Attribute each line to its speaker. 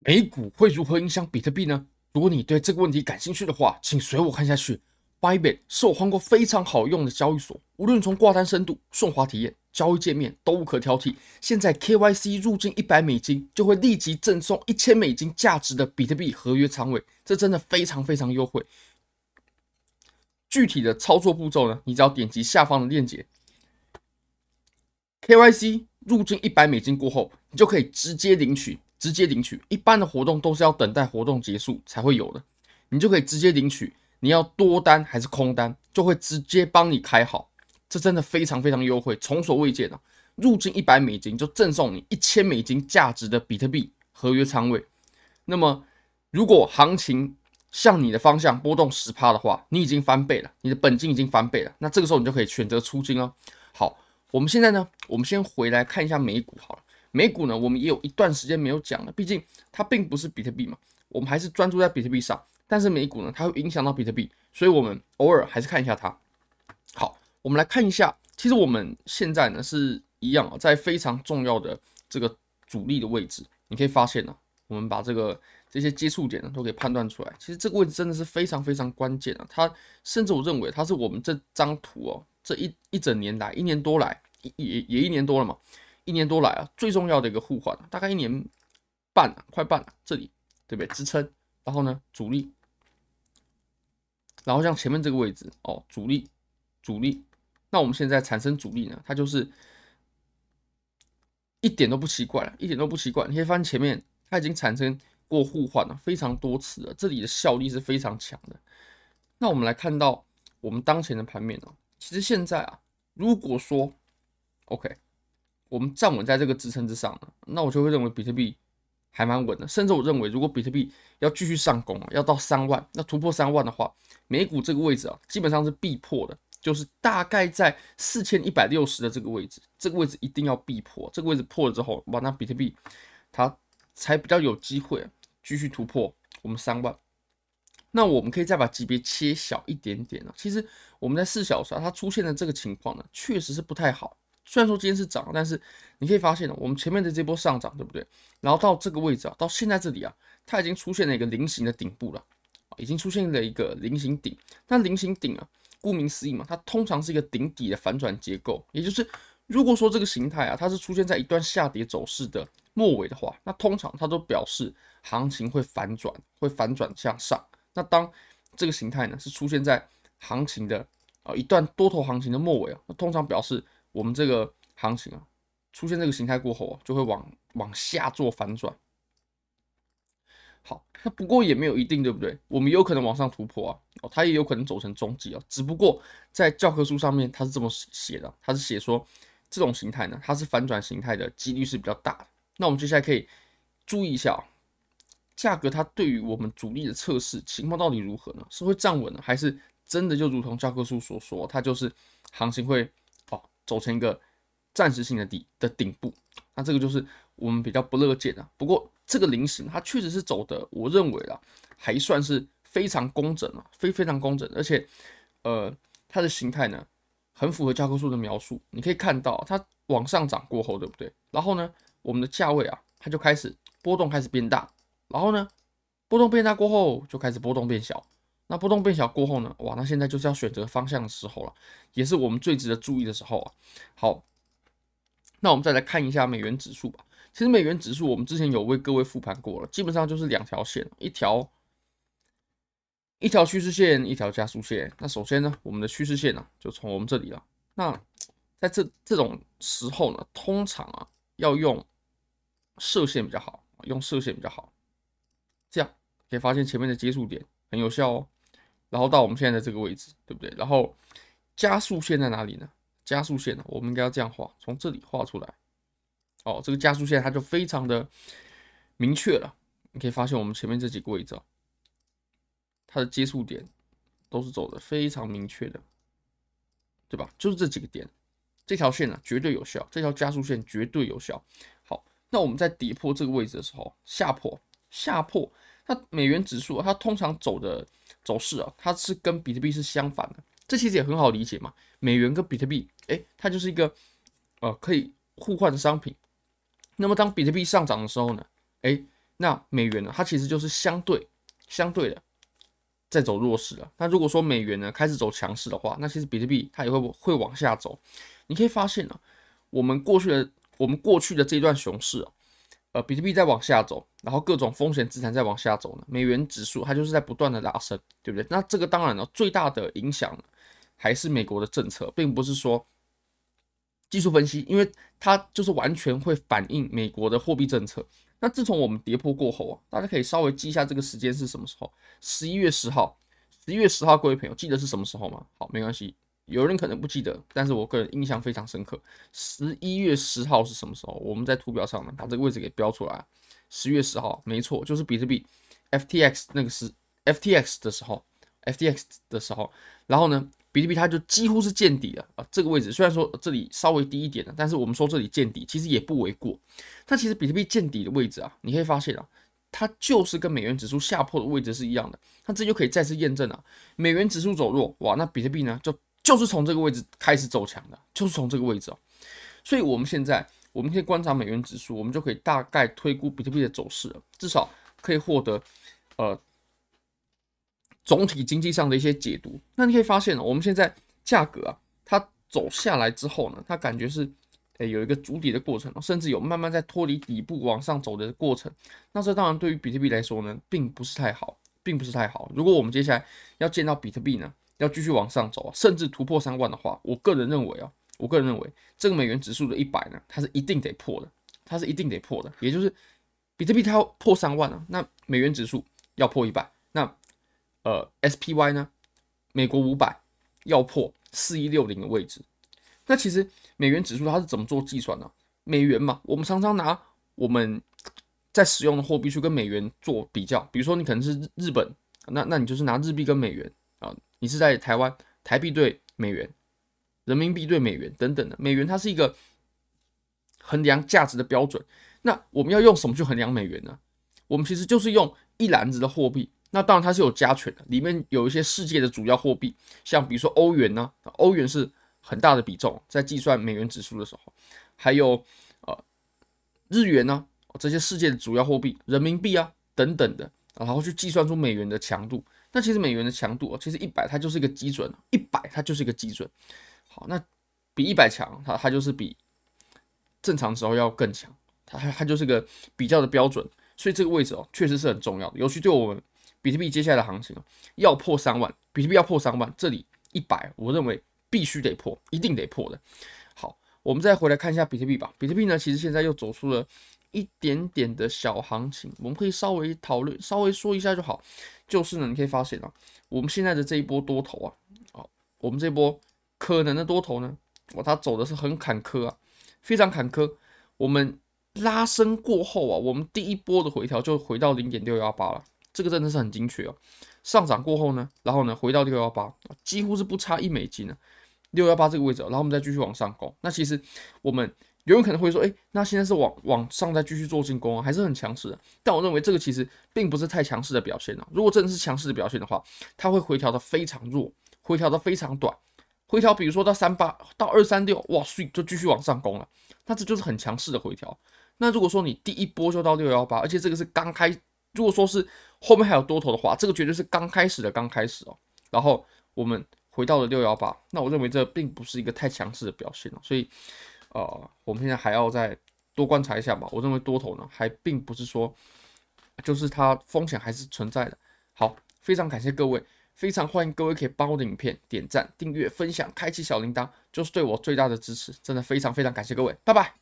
Speaker 1: 美股会如何影响比特币呢？如果你对这个问题感兴趣的话，请随我看下去。Bybit 是我换过非常好用的交易所，无论从挂单深度、顺滑体验、交易界面都无可挑剔。现在 KYC 入境一百美金，就会立即赠送一千美金价值的比特币合约仓位，这真的非常非常优惠。具体的操作步骤呢，你只要点击下方的链接，KYC 入境一百美金过后，你就可以直接领取。直接领取，一般的活动都是要等待活动结束才会有的，你就可以直接领取。你要多单还是空单，就会直接帮你开好，这真的非常非常优惠，从所未见的。入金一百美金就赠送你一千美金价值的比特币合约仓位。那么，如果行情向你的方向波动十趴的话，你已经翻倍了，你的本金已经翻倍了。那这个时候你就可以选择出金哦。好，我们现在呢，我们先回来看一下美股好了。美股呢，我们也有一段时间没有讲了，毕竟它并不是比特币嘛，我们还是专注在比特币上。但是美股呢，它会影响到比特币，所以我们偶尔还是看一下它。好，我们来看一下，其实我们现在呢是一样啊，在非常重要的这个阻力的位置，你可以发现呢，我们把这个这些接触点呢都给判断出来。其实这个位置真的是非常非常关键啊，它甚至我认为它是我们这张图哦，这一一整年来，一年多来，也也一年多了嘛。一年多来啊，最重要的一个互换，大概一年半了，快半了，这里对不对？支撑，然后呢，阻力，然后像前面这个位置哦，阻力，阻力，那我们现在产生阻力呢，它就是一点都不奇怪了，一点都不奇怪。你可以发现前面它已经产生过互换了非常多次了，这里的效力是非常强的。那我们来看到我们当前的盘面哦，其实现在啊，如果说 OK。我们站稳在这个支撑之上了，那我就会认为比特币还蛮稳的。甚至我认为，如果比特币要继续上攻，要到三万，要突破三万的话，美股这个位置啊，基本上是必破的，就是大概在四千一百六十的这个位置，这个位置一定要必破。这个位置破了之后，哇，那比特币它才比较有机会继续突破我们三万。那我们可以再把级别切小一点点啊。其实我们在四小时啊，它出现的这个情况呢，确实是不太好。虽然说今天是涨，但是你可以发现呢，我们前面的这波上涨，对不对？然后到这个位置啊，到现在这里啊，它已经出现了一个菱形的顶部了，已经出现了一个菱形顶。那菱形顶啊，顾名思义嘛，它通常是一个顶底的反转结构，也就是如果说这个形态啊，它是出现在一段下跌走势的末尾的话，那通常它都表示行情会反转，会反转向上。那当这个形态呢，是出现在行情的啊一段多头行情的末尾啊，那通常表示。我们这个行情啊，出现这个形态过后啊，就会往往下做反转。好，那不过也没有一定，对不对？我们有可能往上突破啊，哦，它也有可能走成中级啊。只不过在教科书上面它是这么写的，它是写说这种形态呢，它是反转形态的几率是比较大的。那我们接下来可以注意一下啊，价格它对于我们阻力的测试情况到底如何呢？是会站稳呢，还是真的就如同教科书所说，它就是行情会？走成一个暂时性的底的顶部，那这个就是我们比较不乐见的。不过这个菱形它确实是走的，我认为啊还算是非常工整啊，非非常工整，而且呃它的形态呢很符合教科书的描述。你可以看到它往上涨过后，对不对？然后呢，我们的价位啊它就开始波动开始变大，然后呢波动变大过后就开始波动变小。那波动变小过后呢？哇，那现在就是要选择方向的时候了，也是我们最值得注意的时候啊。好，那我们再来看一下美元指数吧。其实美元指数我们之前有为各位复盘过了，基本上就是两条线，一条一条趋势线，一条加速线。那首先呢，我们的趋势线呢、啊，就从我们这里了。那在这这种时候呢，通常啊要用射线比较好，用射线比较好，这样可以发现前面的接触点很有效哦。然后到我们现在这个位置，对不对？然后加速线在哪里呢？加速线呢，我们应该要这样画，从这里画出来。哦，这个加速线它就非常的明确了。你可以发现我们前面这几个位置，它的接触点都是走的非常明确的，对吧？就是这几个点，这条线呢绝对有效，这条加速线绝对有效。好，那我们在跌破这个位置的时候，下破，下破，那美元指数它通常走的。走势啊，它是跟比特币是相反的，这其实也很好理解嘛。美元跟比特币，诶，它就是一个呃可以互换的商品。那么当比特币上涨的时候呢，诶，那美元呢，它其实就是相对相对的在走弱势了。那如果说美元呢开始走强势的话，那其实比特币它也会会往下走。你可以发现呢、我们过去的我们过去的这一段熊市啊，呃，比特币在往下走，然后各种风险资产在往下走呢，美元指数它就是在不断的拉升，对不对？那这个当然了，最大的影响还是美国的政策，并不是说。技术分析，因为它就是完全会反映美国的货币政策。那自从我们跌破过后啊，大家可以稍微记一下这个时间是什么时候？十一月十号，十一月十号，各位朋友记得是什么时候吗？好，没关系，有人可能不记得，但是我个人印象非常深刻。十一月十号是什么时候？我们在图表上呢，把这个位置给标出来。十月十号，没错，就是比特币 FTX 那个是 FTX 的时候，FTX 的时候，然后呢？比特币它就几乎是见底了啊，这个位置虽然说这里稍微低一点的，但是我们说这里见底其实也不为过。但其实比特币见底的位置啊，你可以发现啊，它就是跟美元指数下破的位置是一样的。那这就可以再次验证了，美元指数走弱，哇，那比特币呢就就是从这个位置开始走强的，就是从这个位置哦。所以我们现在我们可以观察美元指数，我们就可以大概推估比特币的走势了，至少可以获得呃。总体经济上的一些解读，那你可以发现呢，我们现在价格啊，它走下来之后呢，它感觉是诶有一个筑底的过程，甚至有慢慢在脱离底部往上走的过程。那这当然对于比特币来说呢，并不是太好，并不是太好。如果我们接下来要见到比特币呢，要继续往上走啊，甚至突破三万的话，我个人认为啊，我个人认为这个美元指数的一百呢，它是一定得破的，它是一定得破的。也就是比特币它要破三万啊，那美元指数要破一百，那。呃，SPY 呢？美国五百要破四一六零的位置。那其实美元指数它是怎么做计算呢？美元嘛，我们常常拿我们在使用的货币去跟美元做比较。比如说你可能是日本，那那你就是拿日币跟美元啊。你是在台湾，台币对美元，人民币对美元等等的。美元它是一个衡量价值的标准。那我们要用什么去衡量美元呢？我们其实就是用一篮子的货币。那当然它是有加权的，里面有一些世界的主要货币，像比如说欧元呢，欧元是很大的比重，在计算美元指数的时候，还有呃日元呢，这些世界的主要货币，人民币啊等等的，然后去计算出美元的强度。那其实美元的强度，其实一百它就是一个基准，一百它就是一个基准。好，那比一百强，它它就是比正常时候要更强，它它就是个比较的标准。所以这个位置哦，确实是很重要的，尤其对我们。比特币接下来的行情哦，要破三万，比特币要破三万，这里一百，我认为必须得破，一定得破的。好，我们再回来看一下比特币吧。比特币呢，其实现在又走出了一点点的小行情，我们可以稍微讨论，稍微说一下就好。就是呢，你可以发现啊，我们现在的这一波多头啊，啊，我们这波可能的多头呢，哇，它走的是很坎坷啊，非常坎坷。我们拉升过后啊，我们第一波的回调就回到零点六幺八了。这个真的是很精确哦。上涨过后呢，然后呢，回到六幺八，几乎是不差一美金呢。六幺八这个位置，然后我们再继续往上攻。那其实我们有人可能会说，哎，那现在是往往上再继续做进攻啊，还是很强势的。但我认为这个其实并不是太强势的表现啊。如果真的是强势的表现的话，它会回调的非常弱，回调的非常短，回调比如说到三八到二三六，哇，碎就继续往上攻了。那这就是很强势的回调。那如果说你第一波就到六幺八，而且这个是刚开。如果说是后面还有多头的话，这个绝对是刚开始的刚开始哦。然后我们回到了六幺八，那我认为这并不是一个太强势的表现哦。所以，呃，我们现在还要再多观察一下吧。我认为多头呢，还并不是说，就是它风险还是存在的。好，非常感谢各位，非常欢迎各位可以帮我的影片点赞、订阅、分享、开启小铃铛，就是对我最大的支持。真的非常非常感谢各位，拜拜。